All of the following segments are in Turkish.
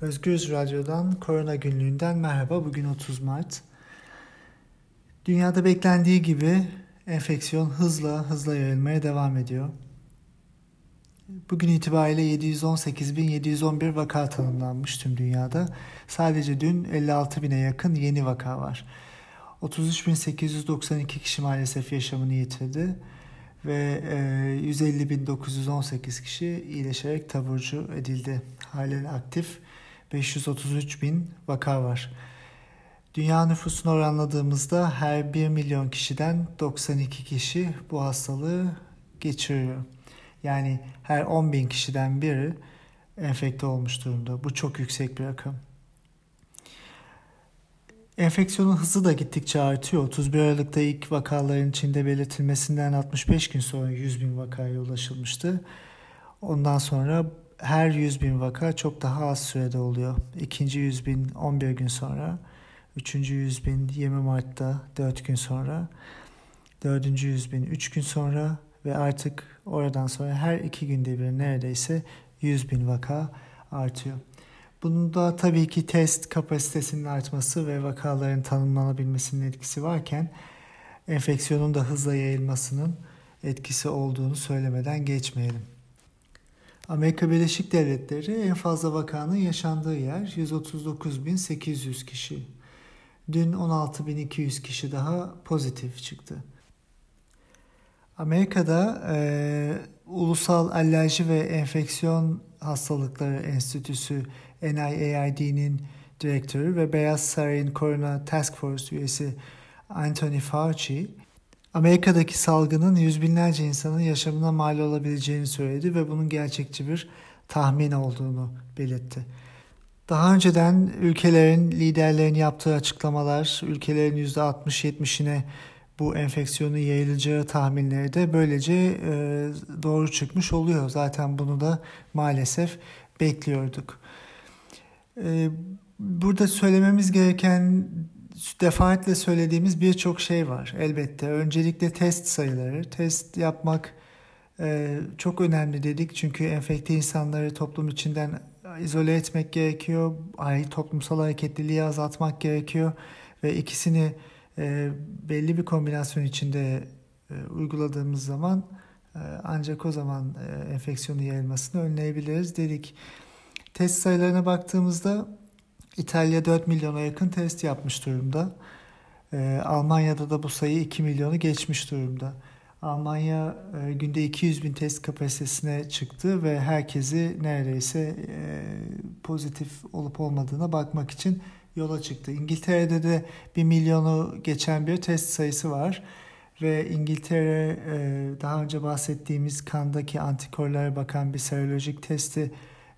Özgürüz Radyo'dan Korona Günlüğü'nden merhaba. Bugün 30 Mart. Dünyada beklendiği gibi enfeksiyon hızla hızla yayılmaya devam ediyor. Bugün itibariyle 718.711 vaka tanımlanmış tüm dünyada. Sadece dün 56.000'e yakın yeni vaka var. 33.892 kişi maalesef yaşamını yitirdi ve 150.918 kişi iyileşerek taburcu edildi. Halen aktif 533 bin vaka var. Dünya nüfusunu oranladığımızda her 1 milyon kişiden 92 kişi bu hastalığı geçiriyor. Yani her 10 bin kişiden biri enfekte olmuş durumda. Bu çok yüksek bir rakam. Enfeksiyonun hızı da gittikçe artıyor. 31 Aralık'ta ilk vakaların Çin'de belirtilmesinden 65 gün sonra 100 bin vakaya ulaşılmıştı. Ondan sonra her 100 bin vaka çok daha az sürede oluyor. İkinci 100 bin 11 gün sonra, üçüncü 100 bin 20 Mart'ta 4 gün sonra, dördüncü 100 bin 3 gün sonra ve artık oradan sonra her iki günde bir neredeyse 100 bin vaka artıyor. Bunda tabii ki test kapasitesinin artması ve vakaların tanımlanabilmesinin etkisi varken enfeksiyonun da hızla yayılmasının etkisi olduğunu söylemeden geçmeyelim. Amerika Birleşik Devletleri en fazla vakanın yaşandığı yer 139.800 kişi. Dün 16.200 kişi daha pozitif çıktı. Amerika'da e, Ulusal Alerji ve Enfeksiyon Hastalıkları Enstitüsü NIAID'nin direktörü ve Beyaz Saray'ın Korona Task Force üyesi Anthony Fauci Amerika'daki salgının yüz binlerce insanın yaşamına mal olabileceğini söyledi ve bunun gerçekçi bir tahmin olduğunu belirtti. Daha önceden ülkelerin liderlerin yaptığı açıklamalar ülkelerin %60-70'ine bu enfeksiyonun yayılacağı tahminleri de böylece e, doğru çıkmış oluyor. Zaten bunu da maalesef bekliyorduk. E, burada söylememiz gereken defaatle söylediğimiz birçok şey var elbette. Öncelikle test sayıları. Test yapmak e, çok önemli dedik çünkü enfekte insanları toplum içinden izole etmek gerekiyor. Ay toplumsal hareketliliği azaltmak gerekiyor ve ikisini e, belli bir kombinasyon içinde e, uyguladığımız zaman e, ancak o zaman e, enfeksiyonu yayılmasını önleyebiliriz dedik. Test sayılarına baktığımızda İtalya 4 milyona yakın test yapmış durumda. Ee, Almanya'da da bu sayı 2 milyonu geçmiş durumda. Almanya e, günde 200 bin test kapasitesine çıktı ve herkesi neredeyse e, pozitif olup olmadığına bakmak için yola çıktı. İngiltere'de de 1 milyonu geçen bir test sayısı var ve İngiltere e, daha önce bahsettiğimiz kandaki antikorlara bakan bir serolojik testi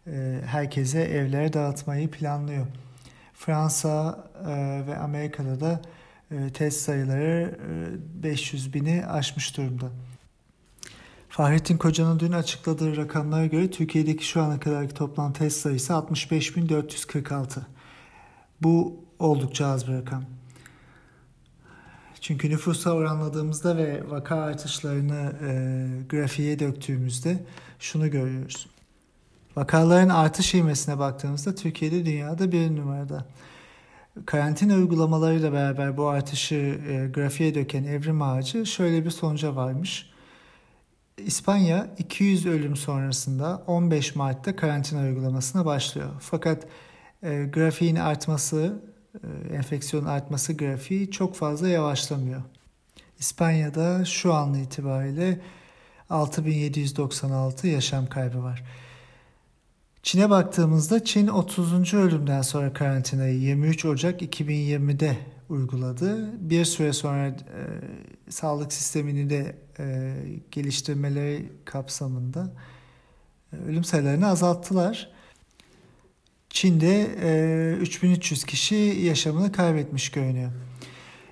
e, herkese evlere dağıtmayı planlıyor. Fransa e, ve Amerika'da da e, test sayıları e, 500 bini aşmış durumda. Fahrettin Koca'nın dün açıkladığı rakamlara göre Türkiye'deki şu ana kadarki toplam test sayısı 65.446. Bu oldukça az bir rakam. Çünkü nüfusa oranladığımızda ve vaka artışlarını e, grafiğe döktüğümüzde şunu görüyoruz. Vakaların artış ivmesine baktığımızda Türkiye'de dünyada bir numarada. Karantina uygulamalarıyla beraber bu artışı e, grafiğe döken evrim ağacı şöyle bir sonuca varmış. İspanya 200 ölüm sonrasında 15 Mart'ta karantina uygulamasına başlıyor. Fakat e, grafiğin artması, e, enfeksiyon artması grafiği çok fazla yavaşlamıyor. İspanya'da şu an itibariyle 6796 yaşam kaybı var. Çin'e baktığımızda Çin 30. ölümden sonra karantinayı 23 Ocak 2020'de uyguladı. Bir süre sonra e, sağlık sistemini de e, geliştirmeleri kapsamında e, ölüm sayılarını azalttılar. Çin'de e, 3300 kişi yaşamını kaybetmiş görünüyor.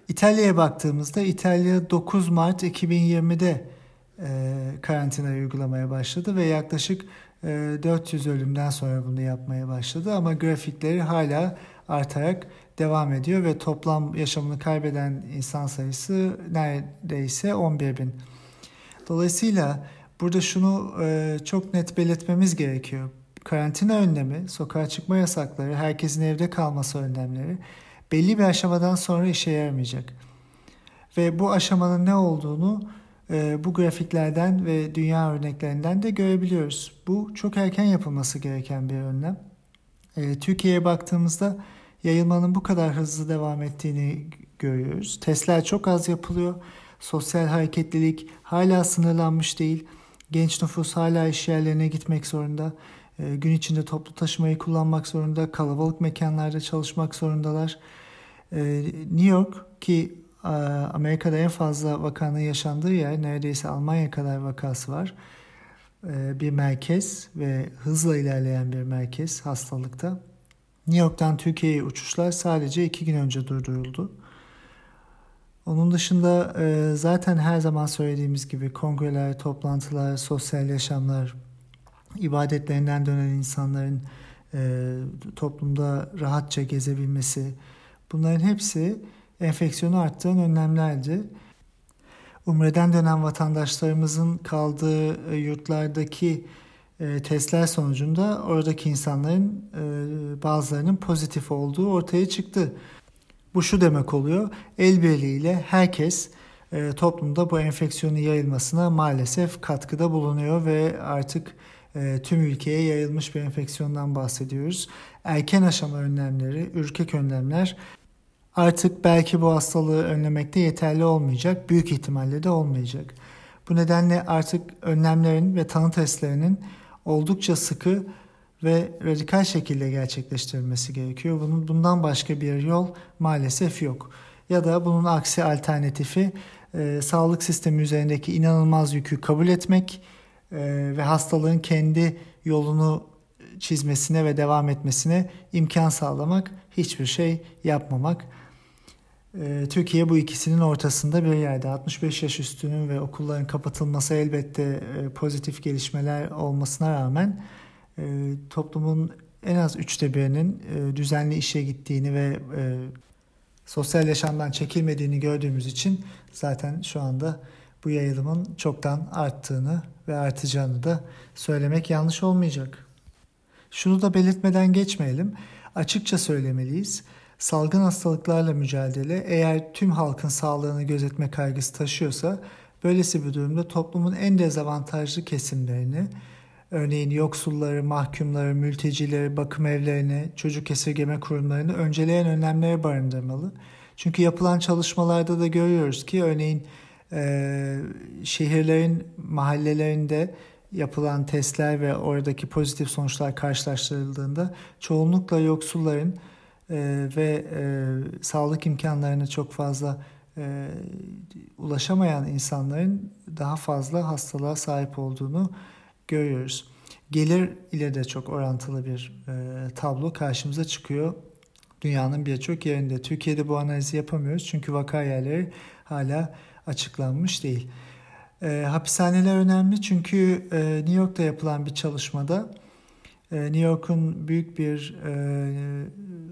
İtalya'ya baktığımızda İtalya 9 Mart 2020'de e, karantina uygulamaya başladı ve yaklaşık 400 ee, ölümden sonra bunu yapmaya başladı ama grafikleri hala artarak devam ediyor ve toplam yaşamını kaybeden insan sayısı neredeyse 11 bin. Dolayısıyla burada şunu e, çok net belirtmemiz gerekiyor. karantina önlemi, sokağa çıkma yasakları, herkesin evde kalması önlemleri belli bir aşamadan sonra işe yaramayacak. Ve bu aşamanın ne olduğunu bu grafiklerden ve dünya örneklerinden de görebiliyoruz. Bu çok erken yapılması gereken bir önlem. E, Türkiye'ye baktığımızda yayılmanın bu kadar hızlı devam ettiğini görüyoruz. Testler çok az yapılıyor. Sosyal hareketlilik hala sınırlanmış değil. Genç nüfus hala iş yerlerine gitmek zorunda. E, gün içinde toplu taşımayı kullanmak zorunda. Kalabalık mekanlarda çalışmak zorundalar. New York ki Amerika'da en fazla vakanın yaşandığı yer neredeyse Almanya kadar vakası var. E, bir merkez ve hızla ilerleyen bir merkez hastalıkta. New York'tan Türkiye'ye uçuşlar sadece iki gün önce durduruldu. Onun dışında e, zaten her zaman söylediğimiz gibi kongreler, toplantılar, sosyal yaşamlar, ibadetlerinden dönen insanların e, toplumda rahatça gezebilmesi bunların hepsi enfeksiyonu arttıran önlemlerdi. Umre'den dönen vatandaşlarımızın kaldığı e, yurtlardaki e, testler sonucunda oradaki insanların e, bazılarının pozitif olduğu ortaya çıktı. Bu şu demek oluyor, el birliğiyle herkes toplumda bu enfeksiyonun yayılmasına maalesef katkıda bulunuyor ve artık tüm ülkeye yayılmış bir enfeksiyondan bahsediyoruz. Erken aşama önlemleri, ürkek önlemler artık belki bu hastalığı önlemekte yeterli olmayacak, büyük ihtimalle de olmayacak. Bu nedenle artık önlemlerin ve tanı testlerinin oldukça sıkı ve radikal şekilde gerçekleştirilmesi gerekiyor. Bunun bundan başka bir yol maalesef yok. Ya da bunun aksi alternatifi e, sağlık sistemi üzerindeki inanılmaz yükü kabul etmek e, ve hastalığın kendi yolunu çizmesine ve devam etmesine imkan sağlamak, hiçbir şey yapmamak. E, Türkiye bu ikisinin ortasında bir yerde. 65 yaş üstünün ve okulların kapatılması elbette e, pozitif gelişmeler olmasına rağmen e, toplumun en az üçte birinin e, düzenli işe gittiğini ve sosyal yaşamdan çekilmediğini gördüğümüz için zaten şu anda bu yayılımın çoktan arttığını ve artacağını da söylemek yanlış olmayacak. Şunu da belirtmeden geçmeyelim. Açıkça söylemeliyiz. Salgın hastalıklarla mücadele eğer tüm halkın sağlığını gözetme kaygısı taşıyorsa böylesi bir durumda toplumun en dezavantajlı kesimlerini Örneğin yoksulları, mahkumları, mültecileri, bakım evlerini, çocuk esirgeme kurumlarını önceleyen önlemlere barındırmalı. Çünkü yapılan çalışmalarda da görüyoruz ki örneğin e, şehirlerin mahallelerinde yapılan testler ve oradaki pozitif sonuçlar karşılaştırıldığında çoğunlukla yoksulların e, ve e, sağlık imkanlarına çok fazla e, ulaşamayan insanların daha fazla hastalığa sahip olduğunu görüyoruz. Gelir ile de çok orantılı bir e, tablo karşımıza çıkıyor. Dünyanın birçok yerinde. Türkiye'de bu analizi yapamıyoruz çünkü vaka yerleri hala açıklanmış değil. E, hapishaneler önemli çünkü e, New York'ta yapılan bir çalışmada New York'un büyük bir e,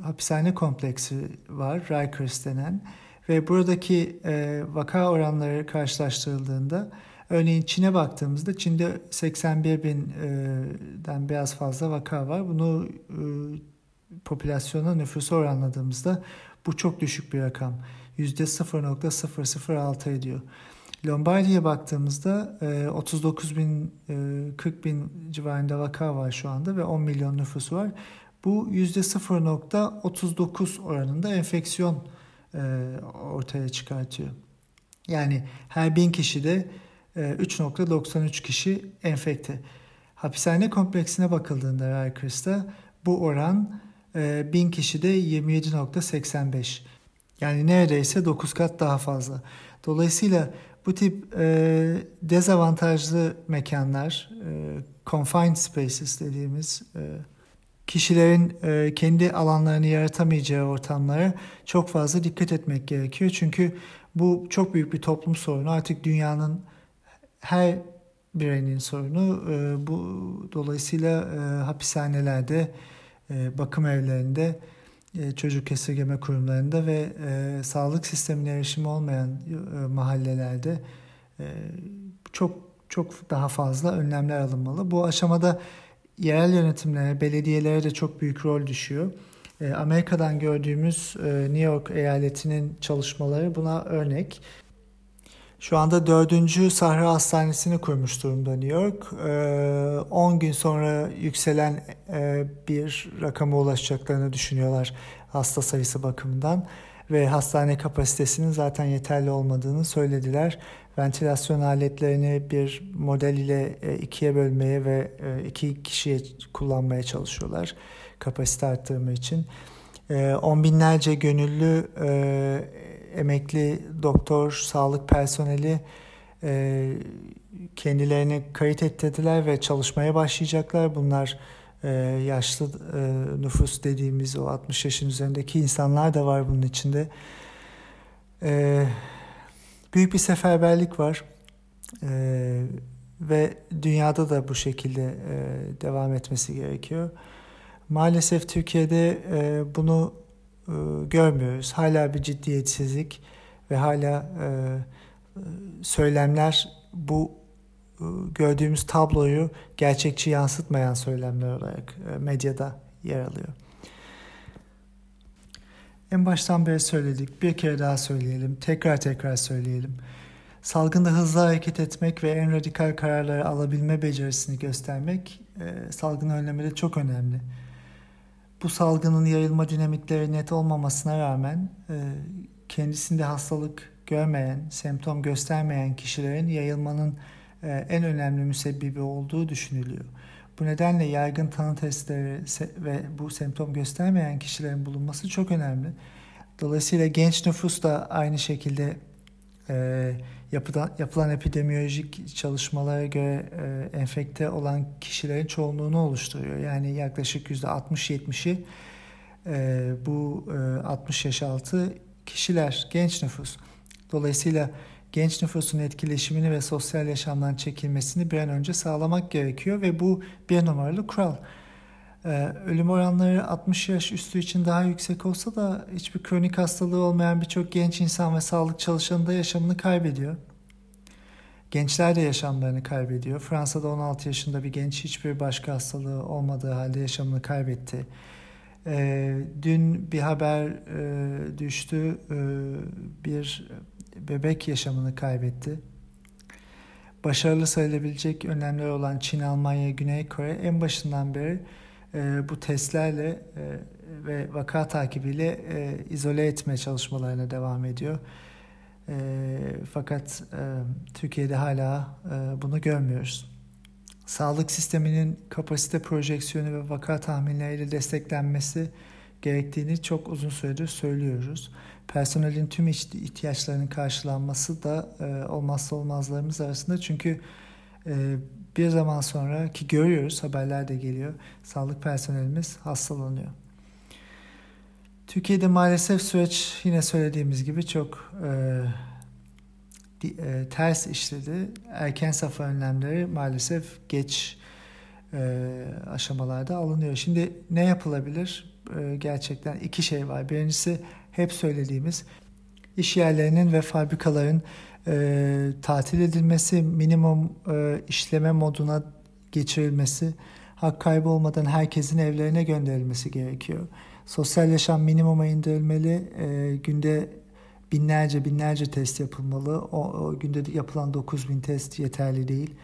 hapishane kompleksi var, Rikers denen ve buradaki e, vaka oranları karşılaştırıldığında Örneğin Çin'e baktığımızda Çin'de 81 binden biraz fazla vaka var. Bunu e, popülasyona nüfusu oranladığımızda bu çok düşük bir rakam. %0.006 ediyor. Lombardi'ye baktığımızda 39 bin, 40 bin civarında vaka var şu anda ve 10 milyon nüfusu var. Bu %0.39 oranında enfeksiyon ortaya çıkartıyor. Yani her bin kişide 3.93 ee, kişi enfekte. Hapishane kompleksine bakıldığında Rikers'ta bu oran 1000 e, kişide 27.85. Yani neredeyse 9 kat daha fazla. Dolayısıyla bu tip e, dezavantajlı mekanlar, e, confined spaces dediğimiz e, kişilerin e, kendi alanlarını yaratamayacağı ortamlara çok fazla dikkat etmek gerekiyor. Çünkü bu çok büyük bir toplum sorunu. Artık dünyanın her bireyin sorunu. E, bu dolayısıyla e, hapishanelerde, e, bakım evlerinde, çocuk esirgeme kurumlarında ve e, sağlık sistemine erişimi olmayan e, mahallelerde e, çok çok daha fazla önlemler alınmalı. Bu aşamada yerel yönetimlere, belediyelere de çok büyük rol düşüyor. E, Amerika'dan gördüğümüz e, New York eyaletinin çalışmaları buna örnek. Şu anda dördüncü Sahra Hastanesi'ni kurmuş durumda New York. 10 gün sonra yükselen bir rakama ulaşacaklarını düşünüyorlar hasta sayısı bakımından ve hastane kapasitesinin zaten yeterli olmadığını söylediler. Ventilasyon aletlerini bir model ile e, ikiye bölmeye ve e, iki kişiye kullanmaya çalışıyorlar kapasite arttırma için. E, on binlerce gönüllü emekli doktor, sağlık personeli kendilerini kayıt ettirdiler ve çalışmaya başlayacaklar. Bunlar e, yaşlı e, nüfus dediğimiz o 60 yaşın üzerindeki insanlar da var bunun içinde. E, büyük bir seferberlik var e, ve dünyada da bu şekilde e, devam etmesi gerekiyor. Maalesef Türkiye'de e, bunu e, görmüyoruz. Hala bir ciddiyetsizlik ve hala e, söylemler bu e, gördüğümüz tabloyu gerçekçi yansıtmayan söylemler olarak e, medyada yer alıyor. En baştan beri söyledik, bir kere daha söyleyelim, tekrar tekrar söyleyelim. Salgında hızlı hareket etmek ve en radikal kararları alabilme becerisini göstermek e, salgını önlemede çok önemli. Bu salgının yayılma dinamikleri net olmamasına rağmen e, kendisinde hastalık görmeyen, semptom göstermeyen kişilerin yayılmanın e, en önemli müsebbibi olduğu düşünülüyor. Bu nedenle yaygın tanı testleri ve bu semptom göstermeyen kişilerin bulunması çok önemli. Dolayısıyla genç nüfus da aynı şekilde e, yapılan, yapılan epidemiyolojik çalışmalara göre e, enfekte olan kişilerin çoğunluğunu oluşturuyor. Yani yaklaşık %60-70'i e, bu e, 60 yaş altı kişiler, genç nüfus. Dolayısıyla genç nüfusun etkileşimini ve sosyal yaşamdan çekilmesini bir an önce sağlamak gerekiyor ve bu bir numaralı kural. Ee, ölüm oranları 60 yaş üstü için daha yüksek olsa da hiçbir kronik hastalığı olmayan birçok genç insan ve sağlık çalışanı da yaşamını kaybediyor. Gençler de yaşamlarını kaybediyor. Fransa'da 16 yaşında bir genç hiçbir başka hastalığı olmadığı halde yaşamını kaybetti. Ee, dün bir haber e, düştü. E, bir bebek yaşamını kaybetti. Başarılı sayılabilecek önlemler olan Çin, Almanya, Güney Kore en başından beri e, bu testlerle e, ve vaka takibiyle e, izole etme çalışmalarına devam ediyor. E, fakat e, Türkiye'de hala bunu görmüyoruz. Sağlık sisteminin kapasite projeksiyonu ve vaka tahminleriyle desteklenmesi gerektiğini çok uzun süredir söylüyoruz personelin tüm ihtiyaçlarının karşılanması da olmazsa olmazlarımız arasında. Çünkü bir zaman sonra ki görüyoruz haberler de geliyor sağlık personelimiz hastalanıyor. Türkiye'de maalesef süreç yine söylediğimiz gibi çok e, e, ters işledi. Erken safa önlemleri maalesef geç e, aşamalarda alınıyor. Şimdi ne yapılabilir? E, gerçekten iki şey var. Birincisi hep söylediğimiz iş yerlerinin ve fabrikaların e, tatil edilmesi, minimum e, işleme moduna geçirilmesi, hak kaybı olmadan herkesin evlerine gönderilmesi gerekiyor. Sosyal yaşam minimuma indirilmeli, e, günde binlerce binlerce test yapılmalı. O, o günde yapılan 9000 test yeterli değil.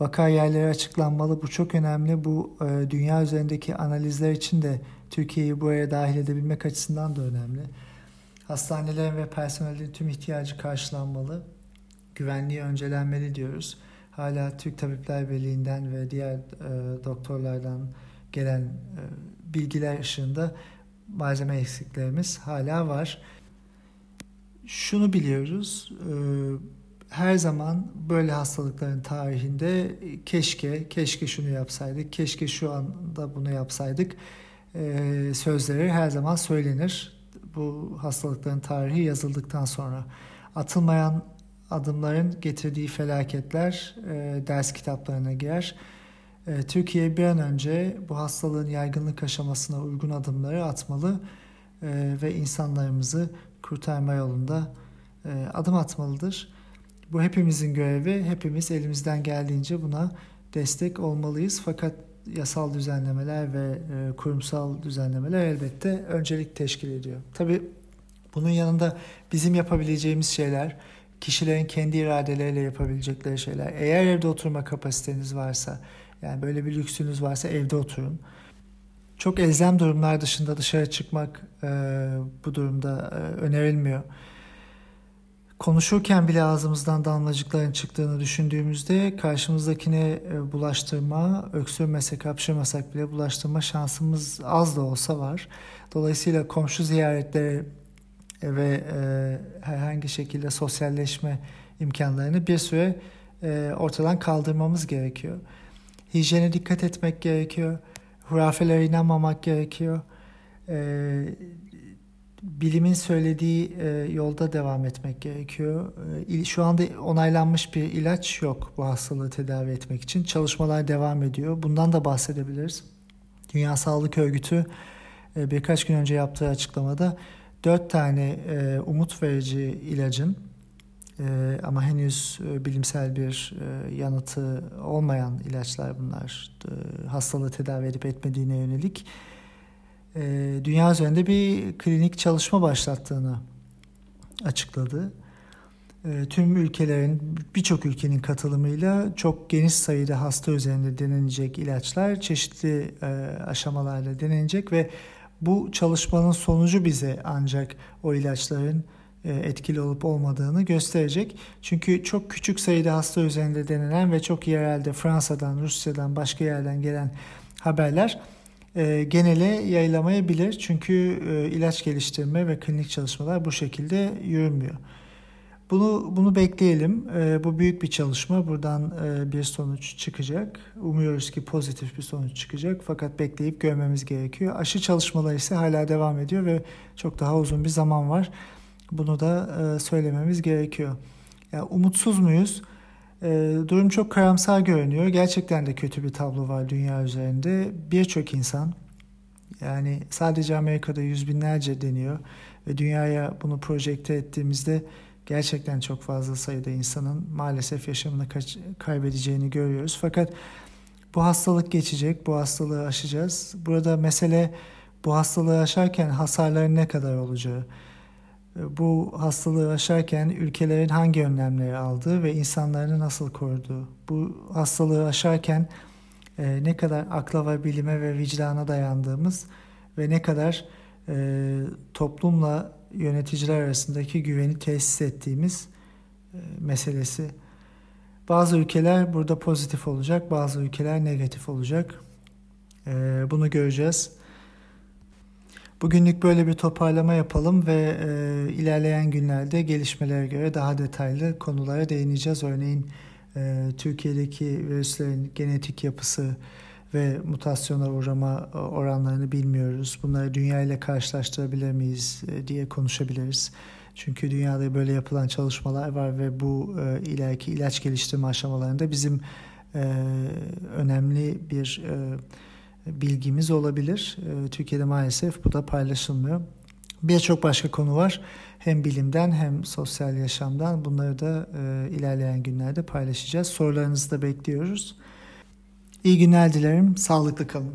Vaka yerleri açıklanmalı. Bu çok önemli. Bu e, dünya üzerindeki analizler için de Türkiye'yi buraya dahil edebilmek açısından da önemli. Hastanelerin ve personelin tüm ihtiyacı karşılanmalı. Güvenliği öncelenmeli diyoruz. Hala Türk Tabipler Birliği'nden ve diğer e, doktorlardan gelen e, bilgiler ışığında malzeme eksiklerimiz hala var. Şunu biliyoruz, e, her zaman böyle hastalıkların tarihinde keşke, keşke şunu yapsaydık, keşke şu anda bunu yapsaydık e, sözleri her zaman söylenir bu hastalıkların tarihi yazıldıktan sonra atılmayan adımların getirdiği felaketler e, ders kitaplarına girer. E, Türkiye bir an önce bu hastalığın yaygınlık aşamasına uygun adımları atmalı e, ve insanlarımızı kurtarma yolunda e, adım atmalıdır. Bu hepimizin görevi, hepimiz elimizden geldiğince buna destek olmalıyız. Fakat yasal düzenlemeler ve e, kurumsal düzenlemeler elbette öncelik teşkil ediyor. Tabii bunun yanında bizim yapabileceğimiz şeyler, kişilerin kendi iradeleriyle yapabilecekleri şeyler. Eğer evde oturma kapasiteniz varsa, yani böyle bir lüksünüz varsa evde oturun. Çok elzem durumlar dışında dışarı çıkmak e, bu durumda e, önerilmiyor. Konuşurken bile ağzımızdan damlacıkların çıktığını düşündüğümüzde karşımızdakine e, bulaştırma, öksürmesek, hapşırmasak bile bulaştırma şansımız az da olsa var. Dolayısıyla komşu ziyaretleri ve e, herhangi şekilde sosyalleşme imkanlarını bir süre e, ortadan kaldırmamız gerekiyor. Hijyene dikkat etmek gerekiyor. Hurafelere inanmamak gerekiyor. E, bilimin söylediği e, yolda devam etmek gerekiyor. E, şu anda onaylanmış bir ilaç yok bu hastalığı tedavi etmek için. Çalışmalar devam ediyor. Bundan da bahsedebiliriz. Dünya Sağlık Örgütü e, birkaç gün önce yaptığı açıklamada dört tane e, umut verici ilacın e, ama henüz e, bilimsel bir e, yanıtı olmayan ilaçlar bunlar e, hastalığı tedavi edip etmediğine yönelik dünya üzerinde bir klinik çalışma başlattığını açıkladı. E, tüm ülkelerin birçok ülkenin katılımıyla çok geniş sayıda hasta üzerinde denenecek ilaçlar çeşitli e, aşamalarla denenecek ve bu çalışmanın sonucu bize ancak o ilaçların e, etkili olup olmadığını gösterecek. Çünkü çok küçük sayıda hasta üzerinde denenen ve çok yerelde Fransa'dan, Rusya'dan, başka yerden gelen haberler e, genele yayılamayabilir. Çünkü e, ilaç geliştirme ve klinik çalışmalar bu şekilde yürümüyor. Bunu bunu bekleyelim. E, bu büyük bir çalışma. Buradan e, bir sonuç çıkacak. Umuyoruz ki pozitif bir sonuç çıkacak. Fakat bekleyip görmemiz gerekiyor. Aşı çalışmaları ise hala devam ediyor ve çok daha uzun bir zaman var. Bunu da söylememiz gerekiyor. Yani umutsuz muyuz? E, durum çok karamsar görünüyor. Gerçekten de kötü bir tablo var dünya üzerinde. Birçok insan yani sadece Amerika'da yüz binlerce deniyor ve dünyaya bunu projekte ettiğimizde gerçekten çok fazla sayıda insanın maalesef yaşamını kaç, kaybedeceğini görüyoruz. Fakat bu hastalık geçecek, bu hastalığı aşacağız. Burada mesele bu hastalığı aşarken hasarların ne kadar olacağı bu hastalığı aşarken ülkelerin hangi önlemleri aldığı ve insanlarını nasıl koruduğu, bu hastalığı aşarken e, ne kadar akla ve bilime ve vicdana dayandığımız ve ne kadar e, toplumla yöneticiler arasındaki güveni tesis ettiğimiz e, meselesi. Bazı ülkeler burada pozitif olacak, bazı ülkeler negatif olacak. E, bunu göreceğiz. Bugünlük böyle bir toparlama yapalım ve e, ilerleyen günlerde gelişmelere göre daha detaylı konulara değineceğiz. Örneğin e, Türkiye'deki virüslerin genetik yapısı ve mutasyona uğrama oranlarını bilmiyoruz. Bunları dünya ile karşılaştırabilir miyiz e, diye konuşabiliriz. Çünkü dünyada böyle yapılan çalışmalar var ve bu e, ileriki ilaç geliştirme aşamalarında bizim e, önemli bir e, bilgimiz olabilir. Ee, Türkiye'de maalesef bu da paylaşılmıyor. Birçok başka konu var. Hem bilimden hem sosyal yaşamdan bunları da e, ilerleyen günlerde paylaşacağız. Sorularınızı da bekliyoruz. İyi günler dilerim. Sağlıklı kalın.